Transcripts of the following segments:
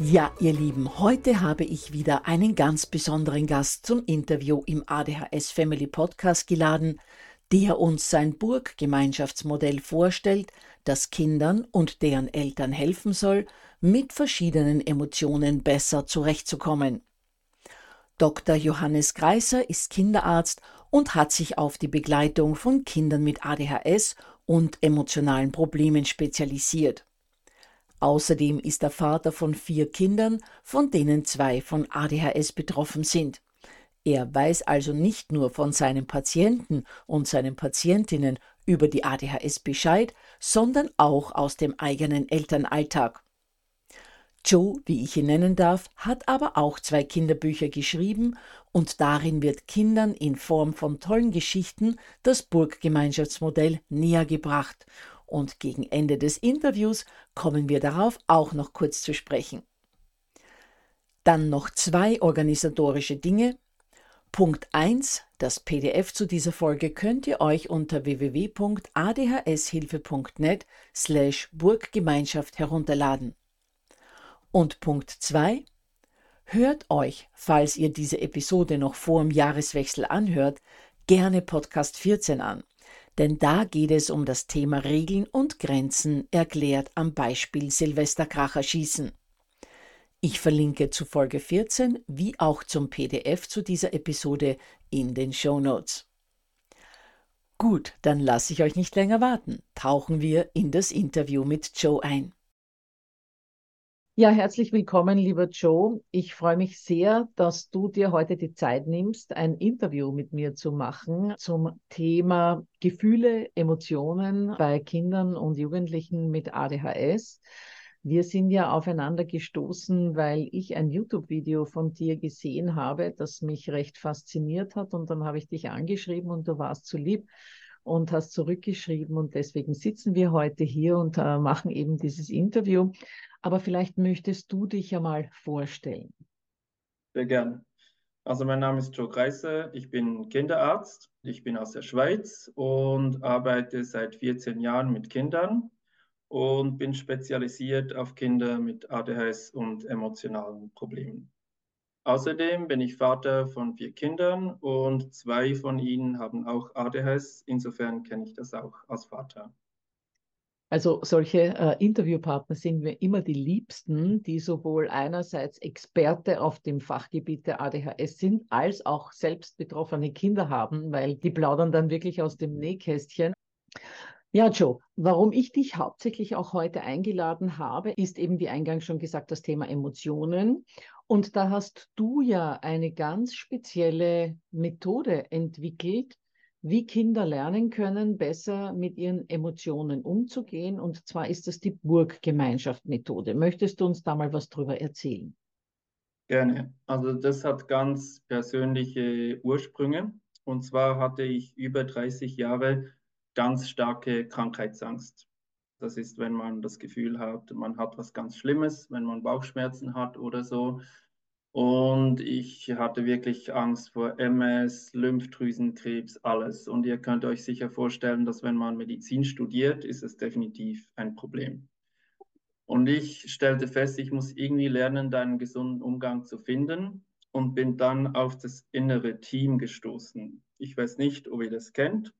Ja, ihr Lieben, heute habe ich wieder einen ganz besonderen Gast zum Interview im ADHS Family Podcast geladen, der uns sein Burggemeinschaftsmodell vorstellt, das Kindern und deren Eltern helfen soll, mit verschiedenen Emotionen besser zurechtzukommen. Dr. Johannes Greiser ist Kinderarzt und hat sich auf die Begleitung von Kindern mit ADHS und emotionalen Problemen spezialisiert. Außerdem ist er Vater von vier Kindern, von denen zwei von ADHS betroffen sind. Er weiß also nicht nur von seinen Patienten und seinen Patientinnen über die ADHS Bescheid, sondern auch aus dem eigenen Elternalltag. Joe, wie ich ihn nennen darf, hat aber auch zwei Kinderbücher geschrieben und darin wird Kindern in Form von tollen Geschichten das Burggemeinschaftsmodell näher gebracht und gegen Ende des Interviews kommen wir darauf auch noch kurz zu sprechen. Dann noch zwei organisatorische Dinge. Punkt 1. Das PDF zu dieser Folge könnt ihr euch unter www.adhshilfe.net slash Burggemeinschaft herunterladen. Und Punkt 2. Hört euch, falls ihr diese Episode noch vor dem Jahreswechsel anhört, gerne Podcast 14 an denn da geht es um das Thema Regeln und Grenzen erklärt am Beispiel Silvesterkracher schießen. Ich verlinke zu Folge 14 wie auch zum PDF zu dieser Episode in den Show Notes. Gut, dann lasse ich euch nicht länger warten. Tauchen wir in das Interview mit Joe ein. Ja, herzlich willkommen, lieber Joe. Ich freue mich sehr, dass du dir heute die Zeit nimmst, ein Interview mit mir zu machen zum Thema Gefühle, Emotionen bei Kindern und Jugendlichen mit ADHS. Wir sind ja aufeinander gestoßen, weil ich ein YouTube-Video von dir gesehen habe, das mich recht fasziniert hat. Und dann habe ich dich angeschrieben und du warst zu lieb und hast zurückgeschrieben. Und deswegen sitzen wir heute hier und äh, machen eben dieses Interview. Aber vielleicht möchtest du dich ja mal vorstellen. Sehr gerne. Also mein Name ist Joe Kreiser, ich bin Kinderarzt, ich bin aus der Schweiz und arbeite seit 14 Jahren mit Kindern und bin spezialisiert auf Kinder mit ADHS und emotionalen Problemen. Außerdem bin ich Vater von vier Kindern und zwei von ihnen haben auch ADHS. Insofern kenne ich das auch als Vater. Also solche äh, Interviewpartner sind mir immer die liebsten, die sowohl einerseits Experte auf dem Fachgebiet der ADHS sind, als auch selbst betroffene Kinder haben, weil die plaudern dann wirklich aus dem Nähkästchen. Ja, Joe, warum ich dich hauptsächlich auch heute eingeladen habe, ist eben, wie eingangs schon gesagt, das Thema Emotionen. Und da hast du ja eine ganz spezielle Methode entwickelt, wie Kinder lernen können, besser mit ihren Emotionen umzugehen. Und zwar ist das die Burggemeinschaft-Methode. Möchtest du uns da mal was drüber erzählen? Gerne. Also das hat ganz persönliche Ursprünge. Und zwar hatte ich über 30 Jahre ganz starke Krankheitsangst. Das ist, wenn man das Gefühl hat, man hat was ganz Schlimmes, wenn man Bauchschmerzen hat oder so. Und ich hatte wirklich Angst vor MS, Lymphdrüsenkrebs, alles. Und ihr könnt euch sicher vorstellen, dass wenn man Medizin studiert, ist es definitiv ein Problem. Und ich stellte fest, ich muss irgendwie lernen, einen gesunden Umgang zu finden und bin dann auf das innere Team gestoßen. Ich weiß nicht, ob ihr das kennt.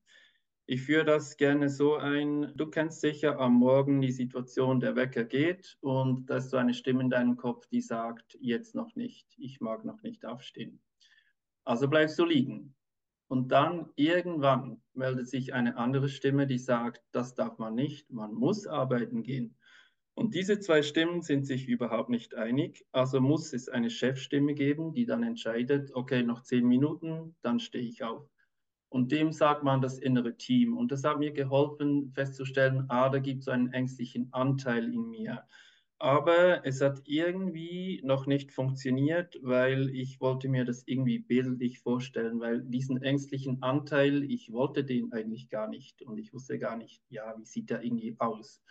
Ich führe das gerne so ein. Du kennst sicher am Morgen die Situation, der Wecker geht und da ist so eine Stimme in deinem Kopf, die sagt, jetzt noch nicht, ich mag noch nicht aufstehen. Also bleibst du liegen. Und dann irgendwann meldet sich eine andere Stimme, die sagt, das darf man nicht, man muss arbeiten gehen. Und diese zwei Stimmen sind sich überhaupt nicht einig. Also muss es eine Chefstimme geben, die dann entscheidet, okay, noch zehn Minuten, dann stehe ich auf. Und dem sagt man das innere Team. Und das hat mir geholfen festzustellen, ah, da gibt es einen ängstlichen Anteil in mir. Aber es hat irgendwie noch nicht funktioniert, weil ich wollte mir das irgendwie bildlich vorstellen, weil diesen ängstlichen Anteil, ich wollte den eigentlich gar nicht und ich wusste gar nicht, ja, wie sieht der irgendwie aus?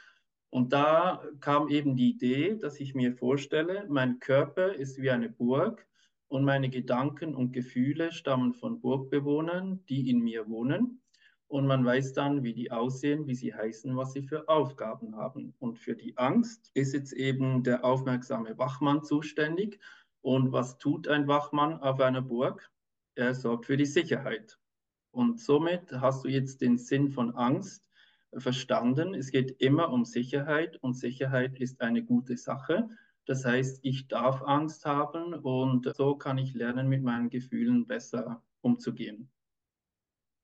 Und da kam eben die Idee, dass ich mir vorstelle, mein Körper ist wie eine Burg und meine Gedanken und Gefühle stammen von Burgbewohnern, die in mir wohnen. Und man weiß dann, wie die aussehen, wie sie heißen, was sie für Aufgaben haben. Und für die Angst ist jetzt eben der aufmerksame Wachmann zuständig. Und was tut ein Wachmann auf einer Burg? Er sorgt für die Sicherheit. Und somit hast du jetzt den Sinn von Angst verstanden. Es geht immer um Sicherheit und Sicherheit ist eine gute Sache. Das heißt, ich darf Angst haben und so kann ich lernen, mit meinen Gefühlen besser umzugehen.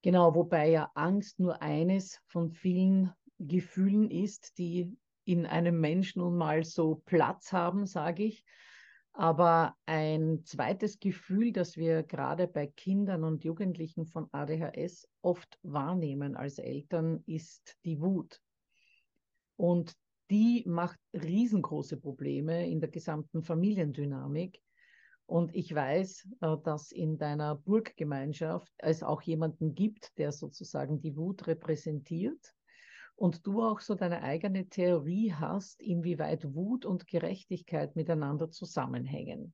Genau, wobei ja Angst nur eines von vielen Gefühlen ist, die in einem Menschen nun mal so Platz haben, sage ich. Aber ein zweites Gefühl, das wir gerade bei Kindern und Jugendlichen von ADHS oft wahrnehmen als Eltern, ist die Wut. Und die macht riesengroße Probleme in der gesamten Familiendynamik. Und ich weiß, äh, dass in deiner Burggemeinschaft es auch jemanden gibt, der sozusagen die Wut repräsentiert. Und du auch so deine eigene Theorie hast, inwieweit Wut und Gerechtigkeit miteinander zusammenhängen.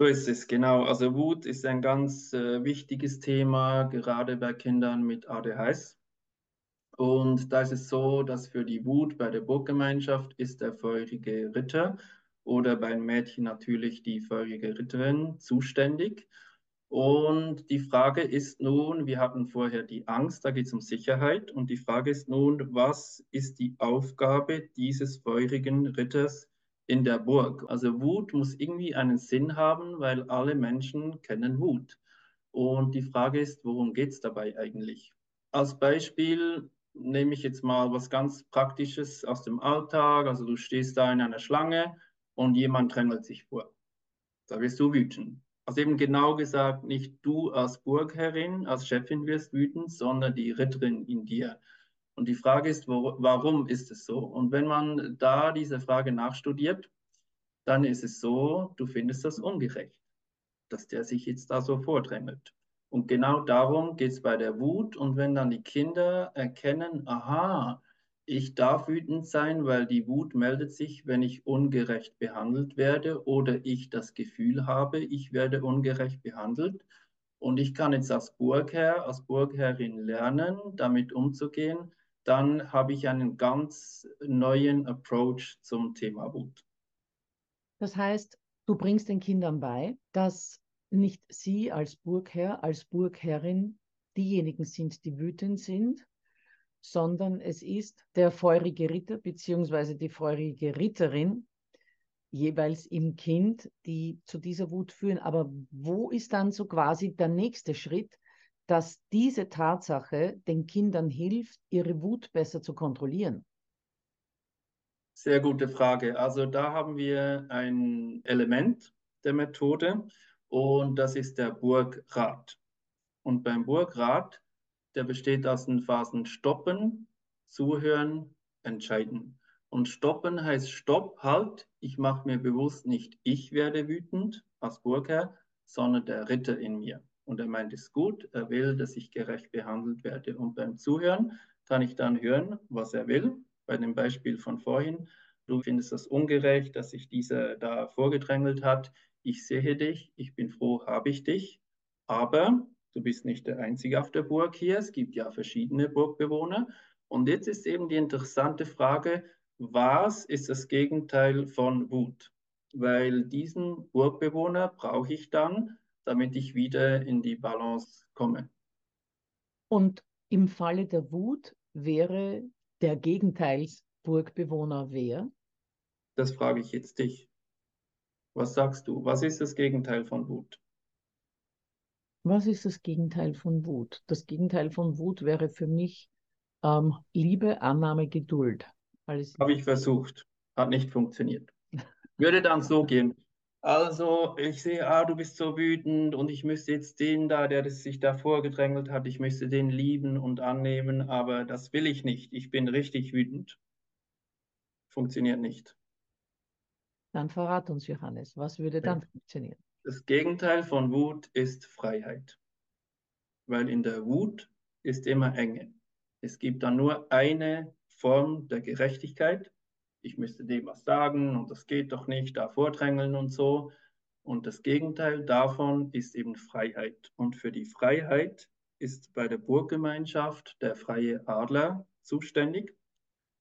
So ist es, genau. Also Wut ist ein ganz äh, wichtiges Thema, gerade bei Kindern mit ADHS. Und da ist es so, dass für die Wut bei der Burggemeinschaft ist der feurige Ritter oder beim Mädchen natürlich die feurige Ritterin zuständig. Und die Frage ist nun, wir hatten vorher die Angst, da geht es um Sicherheit. Und die Frage ist nun, was ist die Aufgabe dieses feurigen Ritters in der Burg? Also Wut muss irgendwie einen Sinn haben, weil alle Menschen kennen Wut. Und die Frage ist, worum geht es dabei eigentlich? Als Beispiel nehme ich jetzt mal was ganz Praktisches aus dem Alltag. Also du stehst da in einer Schlange und jemand drängelt sich vor. Da wirst du wütend. Also eben genau gesagt, nicht du als Burgherrin, als Chefin wirst wütend, sondern die Ritterin in dir. Und die Frage ist, wo, warum ist es so? Und wenn man da diese Frage nachstudiert, dann ist es so, du findest das ungerecht, dass der sich jetzt da so vordrängelt. Und genau darum geht es bei der Wut. Und wenn dann die Kinder erkennen, aha, ich darf wütend sein, weil die Wut meldet sich, wenn ich ungerecht behandelt werde oder ich das Gefühl habe, ich werde ungerecht behandelt. Und ich kann jetzt als Burgherr, als Burgherrin lernen, damit umzugehen. Dann habe ich einen ganz neuen Approach zum Thema Wut. Das heißt, du bringst den Kindern bei, dass nicht sie als Burgherr, als Burgherrin diejenigen sind, die wütend sind, sondern es ist der feurige Ritter bzw. die feurige Ritterin, jeweils im Kind, die zu dieser Wut führen. Aber wo ist dann so quasi der nächste Schritt, dass diese Tatsache den Kindern hilft, ihre Wut besser zu kontrollieren? Sehr gute Frage. Also da haben wir ein Element der Methode und das ist der Burgrat. Und beim Burgrat, der besteht aus den Phasen Stoppen, Zuhören, Entscheiden. Und Stoppen heißt Stopp, halt. Ich mache mir bewusst nicht, ich werde wütend als Burgherr, sondern der Ritter in mir. Und er meint es gut, er will, dass ich gerecht behandelt werde. Und beim Zuhören kann ich dann hören, was er will. Bei dem Beispiel von vorhin, du findest das ungerecht, dass sich dieser da vorgedrängelt hat. Ich sehe dich, ich bin froh, habe ich dich. Aber du bist nicht der Einzige auf der Burg hier. Es gibt ja verschiedene Burgbewohner. Und jetzt ist eben die interessante Frage, was ist das Gegenteil von Wut? Weil diesen Burgbewohner brauche ich dann, damit ich wieder in die Balance komme. Und im Falle der Wut wäre der Gegenteilsburgbewohner wer? Das frage ich jetzt dich. Was sagst du? Was ist das Gegenteil von Wut? Was ist das Gegenteil von Wut? Das Gegenteil von Wut wäre für mich ähm, Liebe, Annahme, Geduld. Habe ich versucht. Hat nicht funktioniert. Würde dann so gehen. Also, ich sehe, ah, du bist so wütend und ich müsste jetzt den da, der sich da vorgedrängelt hat, ich müsste den lieben und annehmen, aber das will ich nicht. Ich bin richtig wütend. Funktioniert nicht. Dann verrat uns, Johannes, was würde dann funktionieren? Das Gegenteil von Wut ist Freiheit. Weil in der Wut ist immer Enge. Es gibt dann nur eine Form der Gerechtigkeit ich müsste dem was sagen und das geht doch nicht, da vordrängeln und so. Und das Gegenteil davon ist eben Freiheit. Und für die Freiheit ist bei der Burggemeinschaft der freie Adler zuständig.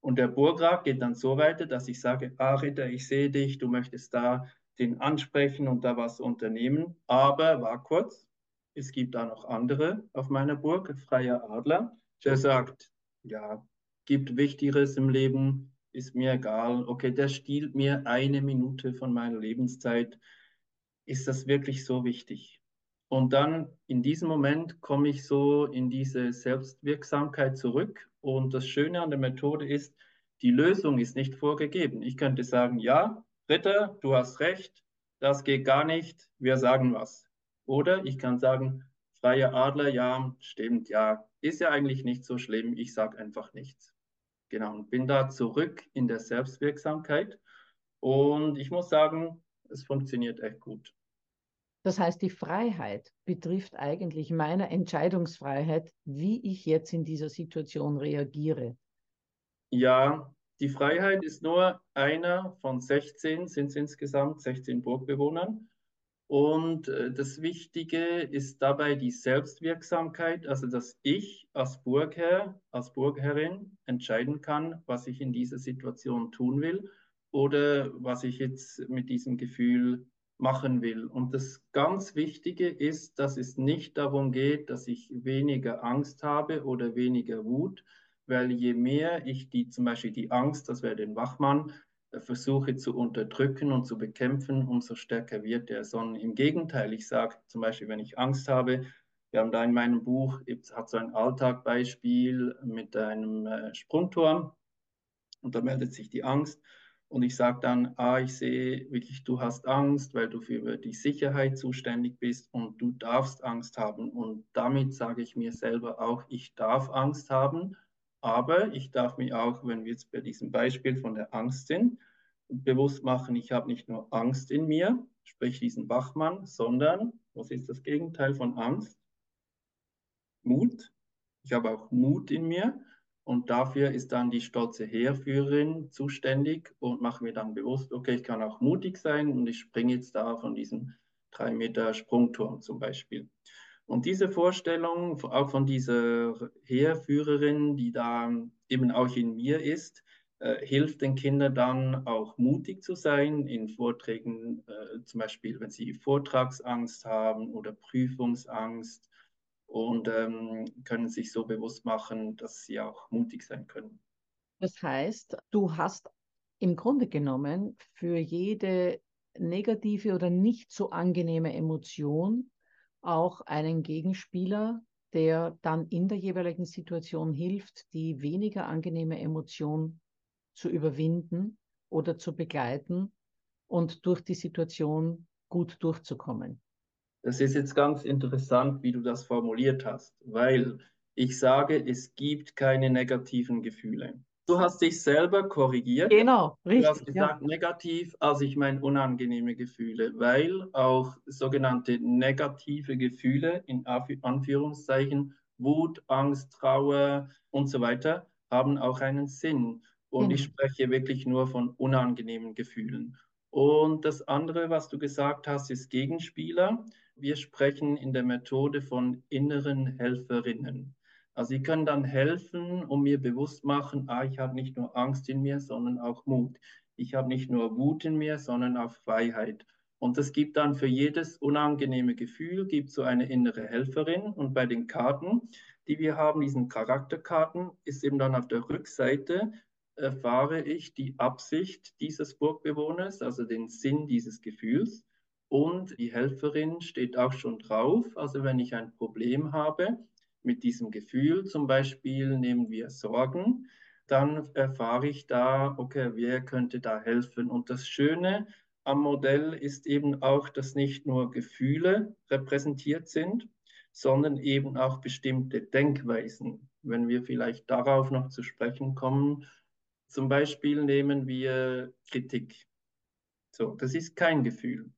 Und der Burgrat geht dann so weiter, dass ich sage, ah Ritter, ich sehe dich, du möchtest da den ansprechen und da was unternehmen. Aber war kurz, es gibt da noch andere auf meiner Burg, freier Adler, der sagt, ja, gibt Wichtigeres im Leben, ist mir egal. Okay, der stiehlt mir eine Minute von meiner Lebenszeit. Ist das wirklich so wichtig? Und dann in diesem Moment komme ich so in diese Selbstwirksamkeit zurück. Und das Schöne an der Methode ist, die Lösung ist nicht vorgegeben. Ich könnte sagen, ja, Ritter, du hast recht, das geht gar nicht, wir sagen was. Oder ich kann sagen, freier Adler, ja, stimmt, ja, ist ja eigentlich nicht so schlimm, ich sage einfach nichts. Genau, und bin da zurück in der Selbstwirksamkeit. Und ich muss sagen, es funktioniert echt gut. Das heißt, die Freiheit betrifft eigentlich meine Entscheidungsfreiheit, wie ich jetzt in dieser Situation reagiere. Ja, die Freiheit ist nur einer von 16, sind es insgesamt 16 Burgbewohnern. Und äh, das Wichtige ist dabei die Selbstwirksamkeit, also dass ich als Burgherr, als Burgherrin entscheiden kann, was ich in dieser Situation tun will oder was ich jetzt mit diesem Gefühl machen will. Und das ganz Wichtige ist, dass es nicht darum geht, dass ich weniger Angst habe oder weniger Wut, weil je mehr ich die, zum Beispiel die Angst, das wäre den Wachmann, versuche zu unterdrücken und zu bekämpfen, umso stärker wird er. Sondern im Gegenteil, ich sage zum Beispiel, wenn ich Angst habe, wir haben da in meinem Buch, hat so ein Alltagbeispiel mit einem äh, Sprungturm und da meldet sich die Angst und ich sage dann, ah, ich sehe wirklich, du hast Angst, weil du für die Sicherheit zuständig bist und du darfst Angst haben und damit sage ich mir selber auch, ich darf Angst haben aber ich darf mir auch, wenn wir jetzt bei diesem Beispiel von der Angst sind, bewusst machen, ich habe nicht nur Angst in mir, sprich diesen Wachmann, sondern, was ist das Gegenteil von Angst? Mut. Ich habe auch Mut in mir und dafür ist dann die stolze Heerführerin zuständig und mache mir dann bewusst, okay, ich kann auch mutig sein und ich springe jetzt da von diesem drei Meter Sprungturm zum Beispiel. Und diese Vorstellung, auch von dieser Heerführerin, die da eben auch in mir ist, äh, hilft den Kindern dann auch mutig zu sein in Vorträgen, äh, zum Beispiel wenn sie Vortragsangst haben oder Prüfungsangst und ähm, können sich so bewusst machen, dass sie auch mutig sein können. Das heißt, du hast im Grunde genommen für jede negative oder nicht so angenehme Emotion auch einen Gegenspieler, der dann in der jeweiligen Situation hilft, die weniger angenehme Emotion zu überwinden oder zu begleiten und durch die Situation gut durchzukommen. Das ist jetzt ganz interessant, wie du das formuliert hast, weil ich sage, es gibt keine negativen Gefühle. Du hast dich selber korrigiert. Genau, richtig. Du hast gesagt, ja. negativ, also ich meine unangenehme Gefühle, weil auch sogenannte negative Gefühle in Anführungszeichen, Wut, Angst, Trauer und so weiter, haben auch einen Sinn. Und genau. ich spreche wirklich nur von unangenehmen Gefühlen. Und das andere, was du gesagt hast, ist Gegenspieler. Wir sprechen in der Methode von inneren Helferinnen. Also sie können dann helfen und mir bewusst machen, ah, ich habe nicht nur Angst in mir, sondern auch Mut. Ich habe nicht nur Wut in mir, sondern auch Freiheit. Und das gibt dann für jedes unangenehme Gefühl, gibt so eine innere Helferin. Und bei den Karten, die wir haben, diesen Charakterkarten, ist eben dann auf der Rückseite erfahre ich die Absicht dieses Burgbewohners, also den Sinn dieses Gefühls. Und die Helferin steht auch schon drauf. Also wenn ich ein Problem habe mit diesem Gefühl, zum Beispiel nehmen wir Sorgen, dann erfahre ich da, okay, wer könnte da helfen? Und das Schöne am Modell ist eben auch, dass nicht nur Gefühle repräsentiert sind, sondern eben auch bestimmte Denkweisen. Wenn wir vielleicht darauf noch zu sprechen kommen, zum Beispiel nehmen wir Kritik. So, das ist kein Gefühl.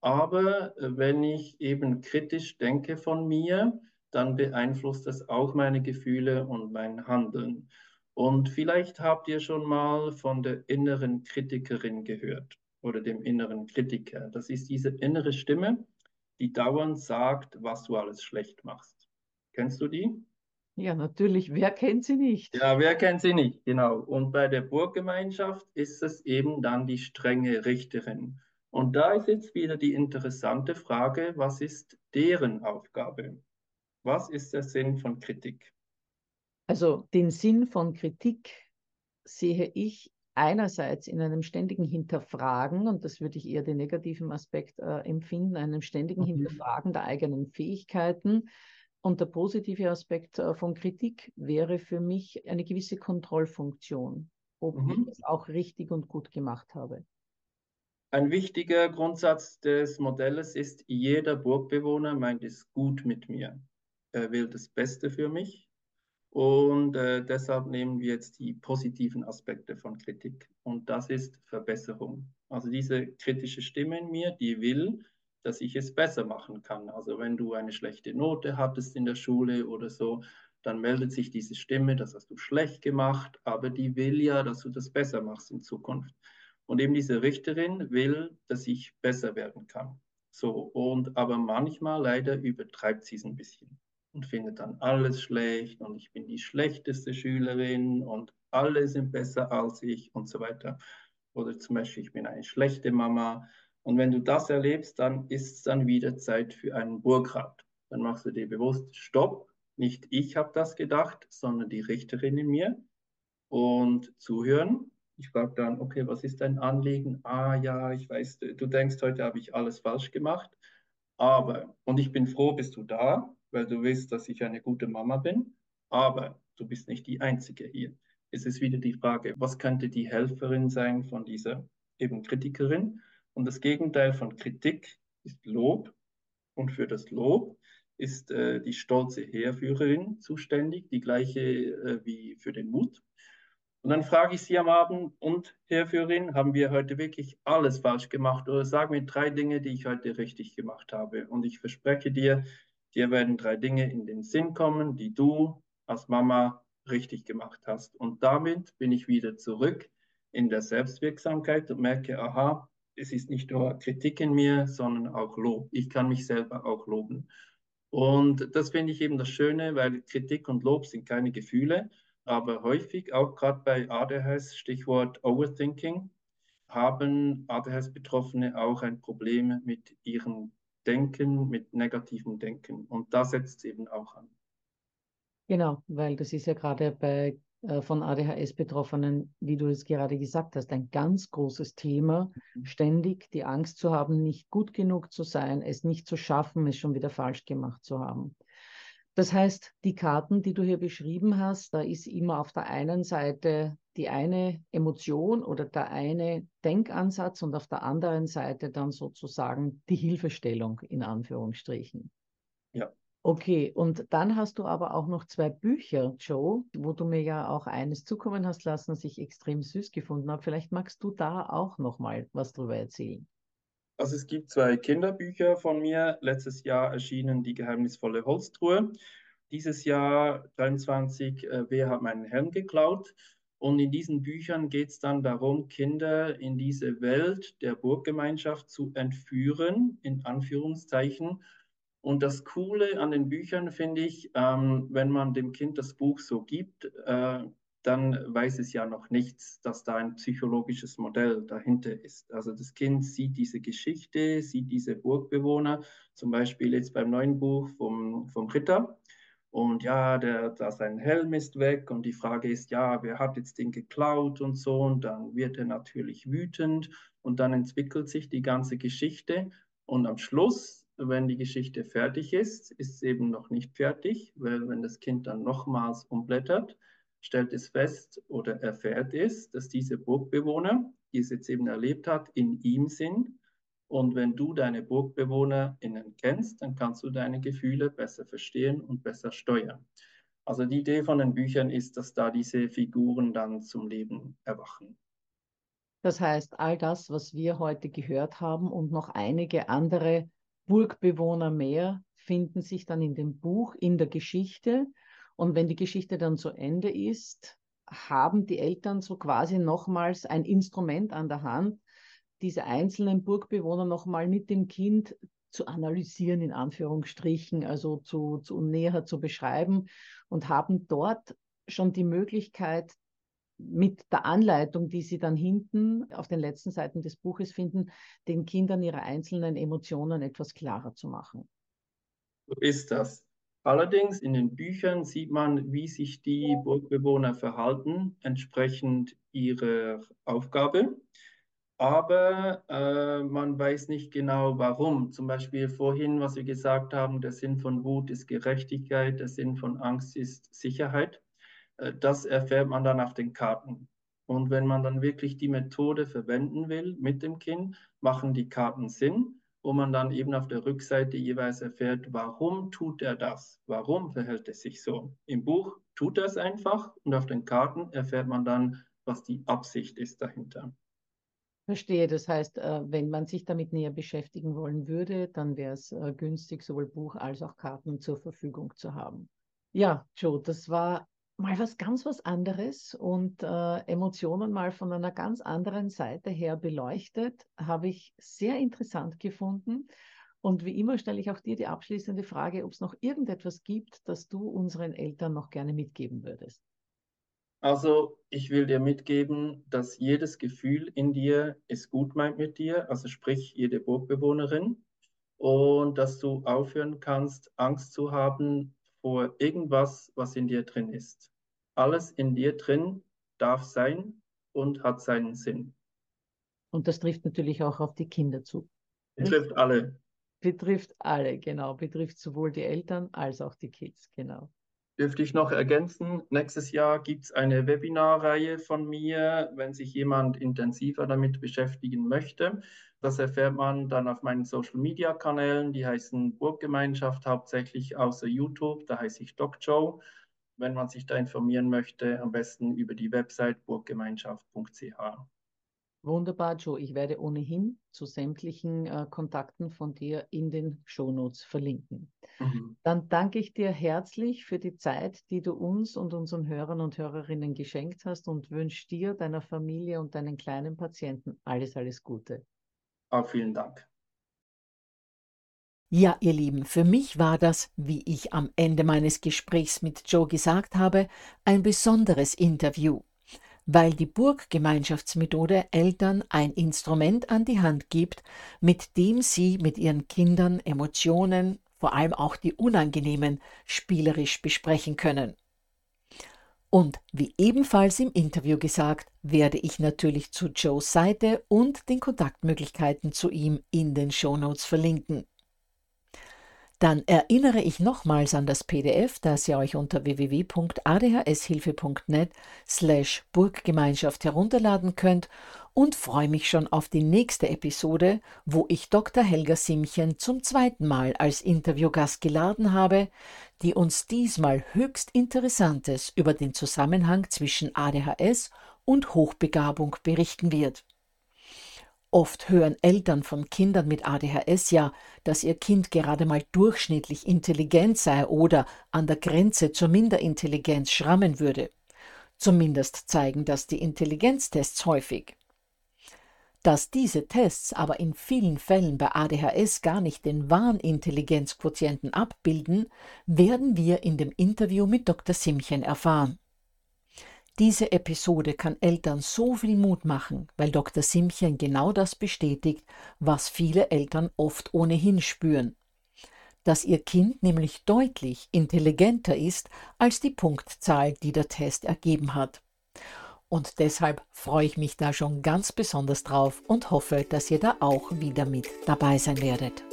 Aber äh, wenn ich eben kritisch denke von mir, dann beeinflusst das auch meine Gefühle und mein Handeln. Und vielleicht habt ihr schon mal von der inneren Kritikerin gehört oder dem inneren Kritiker. Das ist diese innere Stimme, die dauernd sagt, was du alles schlecht machst. Kennst du die? Ja, natürlich. Wer kennt sie nicht? Ja, wer kennt sie nicht? Genau. Und bei der Burggemeinschaft ist es eben dann die strenge Richterin. Und da ist jetzt wieder die interessante Frage, was ist deren Aufgabe? Was ist der Sinn von Kritik? Also den Sinn von Kritik sehe ich einerseits in einem ständigen Hinterfragen, und das würde ich eher den negativen Aspekt äh, empfinden, einem ständigen mhm. Hinterfragen der eigenen Fähigkeiten. Und der positive Aspekt äh, von Kritik wäre für mich eine gewisse Kontrollfunktion, ob mhm. ich es auch richtig und gut gemacht habe. Ein wichtiger Grundsatz des Modells ist, jeder Burgbewohner meint es gut mit mir. Er will das Beste für mich. Und äh, deshalb nehmen wir jetzt die positiven Aspekte von Kritik. Und das ist Verbesserung. Also diese kritische Stimme in mir, die will, dass ich es besser machen kann. Also wenn du eine schlechte Note hattest in der Schule oder so, dann meldet sich diese Stimme, das hast du schlecht gemacht, aber die will ja, dass du das besser machst in Zukunft. Und eben diese Richterin will, dass ich besser werden kann. So, und aber manchmal leider übertreibt sie es ein bisschen und findet dann alles schlecht und ich bin die schlechteste Schülerin und alle sind besser als ich und so weiter. Oder zum Beispiel, ich bin eine schlechte Mama. Und wenn du das erlebst, dann ist es dann wieder Zeit für einen Burgrat. Dann machst du dir bewusst, stopp, nicht ich habe das gedacht, sondern die Richterin in mir. Und zuhören, ich frage dann, okay, was ist dein Anliegen? Ah ja, ich weiß, du denkst, heute habe ich alles falsch gemacht. Aber, und ich bin froh, bist du da, weil du weißt, dass ich eine gute Mama bin. Aber du bist nicht die Einzige hier. Es ist wieder die Frage, was könnte die Helferin sein von dieser eben Kritikerin? Und das Gegenteil von Kritik ist Lob. Und für das Lob ist äh, die stolze Heerführerin zuständig, die gleiche äh, wie für den Mut. Und dann frage ich sie am Abend, und Herrführerin, haben wir heute wirklich alles falsch gemacht? Oder sag mir drei Dinge, die ich heute richtig gemacht habe. Und ich verspreche dir, dir werden drei Dinge in den Sinn kommen, die du als Mama richtig gemacht hast. Und damit bin ich wieder zurück in der Selbstwirksamkeit und merke, aha, es ist nicht nur Kritik in mir, sondern auch Lob. Ich kann mich selber auch loben. Und das finde ich eben das Schöne, weil Kritik und Lob sind keine Gefühle, aber häufig, auch gerade bei ADHS, Stichwort Overthinking, haben ADHS-Betroffene auch ein Problem mit ihrem Denken, mit negativem Denken. Und da setzt es eben auch an. Genau, weil das ist ja gerade bei äh, von ADHS-Betroffenen, wie du es gerade gesagt hast, ein ganz großes Thema, mhm. ständig die Angst zu haben, nicht gut genug zu sein, es nicht zu schaffen, es schon wieder falsch gemacht zu haben. Das heißt, die Karten, die du hier beschrieben hast, da ist immer auf der einen Seite die eine Emotion oder der eine Denkansatz und auf der anderen Seite dann sozusagen die Hilfestellung in Anführungsstrichen. Ja. Okay, und dann hast du aber auch noch zwei Bücher, Joe, wo du mir ja auch eines zukommen hast lassen, das ich extrem süß gefunden habe. Vielleicht magst du da auch noch mal was drüber erzählen. Also es gibt zwei Kinderbücher von mir, letztes Jahr erschienen Die geheimnisvolle Holztruhe. Dieses Jahr 23, äh, Wer hat meinen Helm geklaut? Und in diesen Büchern geht es dann darum, Kinder in diese Welt der Burggemeinschaft zu entführen, in Anführungszeichen. Und das Coole an den Büchern finde ich, ähm, wenn man dem Kind das Buch so gibt, äh, dann weiß es ja noch nichts, dass da ein psychologisches Modell dahinter ist. Also das Kind sieht diese Geschichte, sieht diese Burgbewohner, zum Beispiel jetzt beim neuen Buch vom, vom Ritter. Und ja, der, da sein Helm ist weg und die Frage ist, ja, wer hat jetzt den geklaut und so. Und dann wird er natürlich wütend und dann entwickelt sich die ganze Geschichte. Und am Schluss, wenn die Geschichte fertig ist, ist es eben noch nicht fertig, weil wenn das Kind dann nochmals umblättert, stellt es fest oder erfährt es, dass diese Burgbewohner, die es jetzt eben erlebt hat, in ihm sind. Und wenn du deine BurgbewohnerInnen kennst, dann kannst du deine Gefühle besser verstehen und besser steuern. Also die Idee von den Büchern ist, dass da diese Figuren dann zum Leben erwachen. Das heißt, all das, was wir heute gehört haben und noch einige andere Burgbewohner mehr, finden sich dann in dem Buch, in der Geschichte. Und wenn die Geschichte dann zu Ende ist, haben die Eltern so quasi nochmals ein Instrument an der Hand, diese einzelnen Burgbewohner nochmal mit dem Kind zu analysieren, in Anführungsstrichen, also zu, zu näher zu beschreiben und haben dort schon die Möglichkeit, mit der Anleitung, die Sie dann hinten auf den letzten Seiten des Buches finden, den Kindern ihre einzelnen Emotionen etwas klarer zu machen. So ist das. Allerdings in den Büchern sieht man, wie sich die Burgbewohner verhalten, entsprechend ihrer Aufgabe. Aber äh, man weiß nicht genau warum. Zum Beispiel vorhin, was wir gesagt haben, der Sinn von Wut ist Gerechtigkeit, der Sinn von Angst ist Sicherheit. Äh, das erfährt man dann auf den Karten. Und wenn man dann wirklich die Methode verwenden will mit dem Kind, machen die Karten Sinn wo man dann eben auf der Rückseite jeweils erfährt, warum tut er das? Warum verhält er sich so? Im Buch tut er es einfach und auf den Karten erfährt man dann, was die Absicht ist dahinter. Verstehe, das heißt, äh, wenn man sich damit näher beschäftigen wollen würde, dann wäre es äh, günstig, sowohl Buch als auch Karten zur Verfügung zu haben. Ja, Joe, das war mal was ganz was anderes und äh, Emotionen mal von einer ganz anderen Seite her beleuchtet, habe ich sehr interessant gefunden. Und wie immer stelle ich auch dir die abschließende Frage, ob es noch irgendetwas gibt, das du unseren Eltern noch gerne mitgeben würdest. Also ich will dir mitgeben, dass jedes Gefühl in dir es gut meint mit dir, also sprich jede Burgbewohnerin, und dass du aufhören kannst, Angst zu haben vor irgendwas, was in dir drin ist. Alles in dir drin darf sein und hat seinen Sinn. Und das trifft natürlich auch auf die Kinder zu. Betrifft alle. Betrifft alle, genau. Betrifft sowohl die Eltern als auch die Kids, genau. Dürfte ich noch ergänzen, nächstes Jahr gibt es eine Webinarreihe von mir, wenn sich jemand intensiver damit beschäftigen möchte. Das erfährt man dann auf meinen Social-Media-Kanälen, die heißen Burggemeinschaft hauptsächlich außer YouTube, da heiße ich Doc Joe wenn man sich da informieren möchte, am besten über die Website burggemeinschaft.ch. Wunderbar, Joe. Ich werde ohnehin zu sämtlichen äh, Kontakten von dir in den Shownotes verlinken. Mhm. Dann danke ich dir herzlich für die Zeit, die du uns und unseren Hörern und Hörerinnen geschenkt hast und wünsche dir, deiner Familie und deinen kleinen Patienten alles, alles Gute. Auch vielen Dank. Ja, ihr Lieben, für mich war das, wie ich am Ende meines Gesprächs mit Joe gesagt habe, ein besonderes Interview, weil die Burggemeinschaftsmethode Eltern ein Instrument an die Hand gibt, mit dem sie mit ihren Kindern Emotionen, vor allem auch die unangenehmen, spielerisch besprechen können. Und wie ebenfalls im Interview gesagt, werde ich natürlich zu Joes Seite und den Kontaktmöglichkeiten zu ihm in den Shownotes verlinken. Dann erinnere ich nochmals an das PDF, das ihr euch unter www.adhshilfe.net slash Burggemeinschaft herunterladen könnt und freue mich schon auf die nächste Episode, wo ich Dr. Helga Simchen zum zweiten Mal als Interviewgast geladen habe, die uns diesmal höchst Interessantes über den Zusammenhang zwischen ADHS und Hochbegabung berichten wird. Oft hören Eltern von Kindern mit ADHS ja, dass ihr Kind gerade mal durchschnittlich intelligent sei oder an der Grenze zur Minderintelligenz schrammen würde. Zumindest zeigen das die Intelligenztests häufig. Dass diese Tests aber in vielen Fällen bei ADHS gar nicht den wahren Intelligenzquotienten abbilden, werden wir in dem Interview mit Dr. Simchen erfahren. Diese Episode kann Eltern so viel Mut machen, weil Dr. Simchen genau das bestätigt, was viele Eltern oft ohnehin spüren. Dass ihr Kind nämlich deutlich intelligenter ist als die Punktzahl, die der Test ergeben hat. Und deshalb freue ich mich da schon ganz besonders drauf und hoffe, dass ihr da auch wieder mit dabei sein werdet.